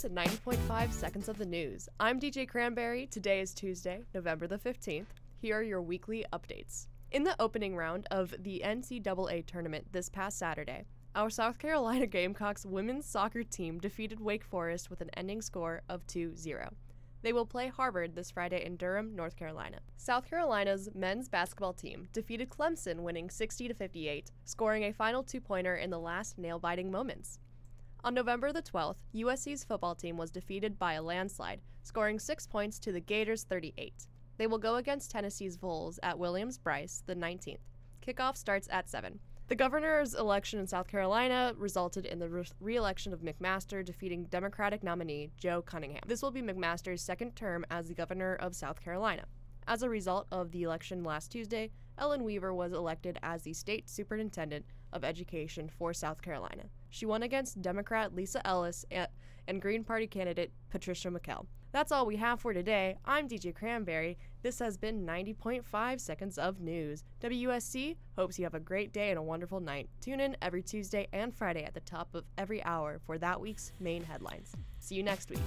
to 90.5 Seconds of the News. I'm DJ Cranberry. Today is Tuesday, November the 15th. Here are your weekly updates. In the opening round of the NCAA tournament this past Saturday, our South Carolina Gamecocks women's soccer team defeated Wake Forest with an ending score of 2 0. They will play Harvard this Friday in Durham, North Carolina. South Carolina's men's basketball team defeated Clemson, winning 60 58, scoring a final two-pointer in the last nail-biting moments. On November the 12th, USC's football team was defeated by a landslide, scoring 6 points to the Gators 38. They will go against Tennessee's Vols at Williams-Brice the 19th. Kickoff starts at 7. The governor's election in South Carolina resulted in the re election of McMaster defeating Democratic nominee Joe Cunningham. This will be McMaster's second term as the governor of South Carolina. As a result of the election last Tuesday, Ellen Weaver was elected as the state superintendent of education for South Carolina. She won against Democrat Lisa Ellis and Green Party candidate Patricia Mickel. That's all we have for today. I'm DJ Cranberry. This has been 90.5 seconds of news. WUSC hopes you have a great day and a wonderful night. Tune in every Tuesday and Friday at the top of every hour for that week's main headlines. See you next week.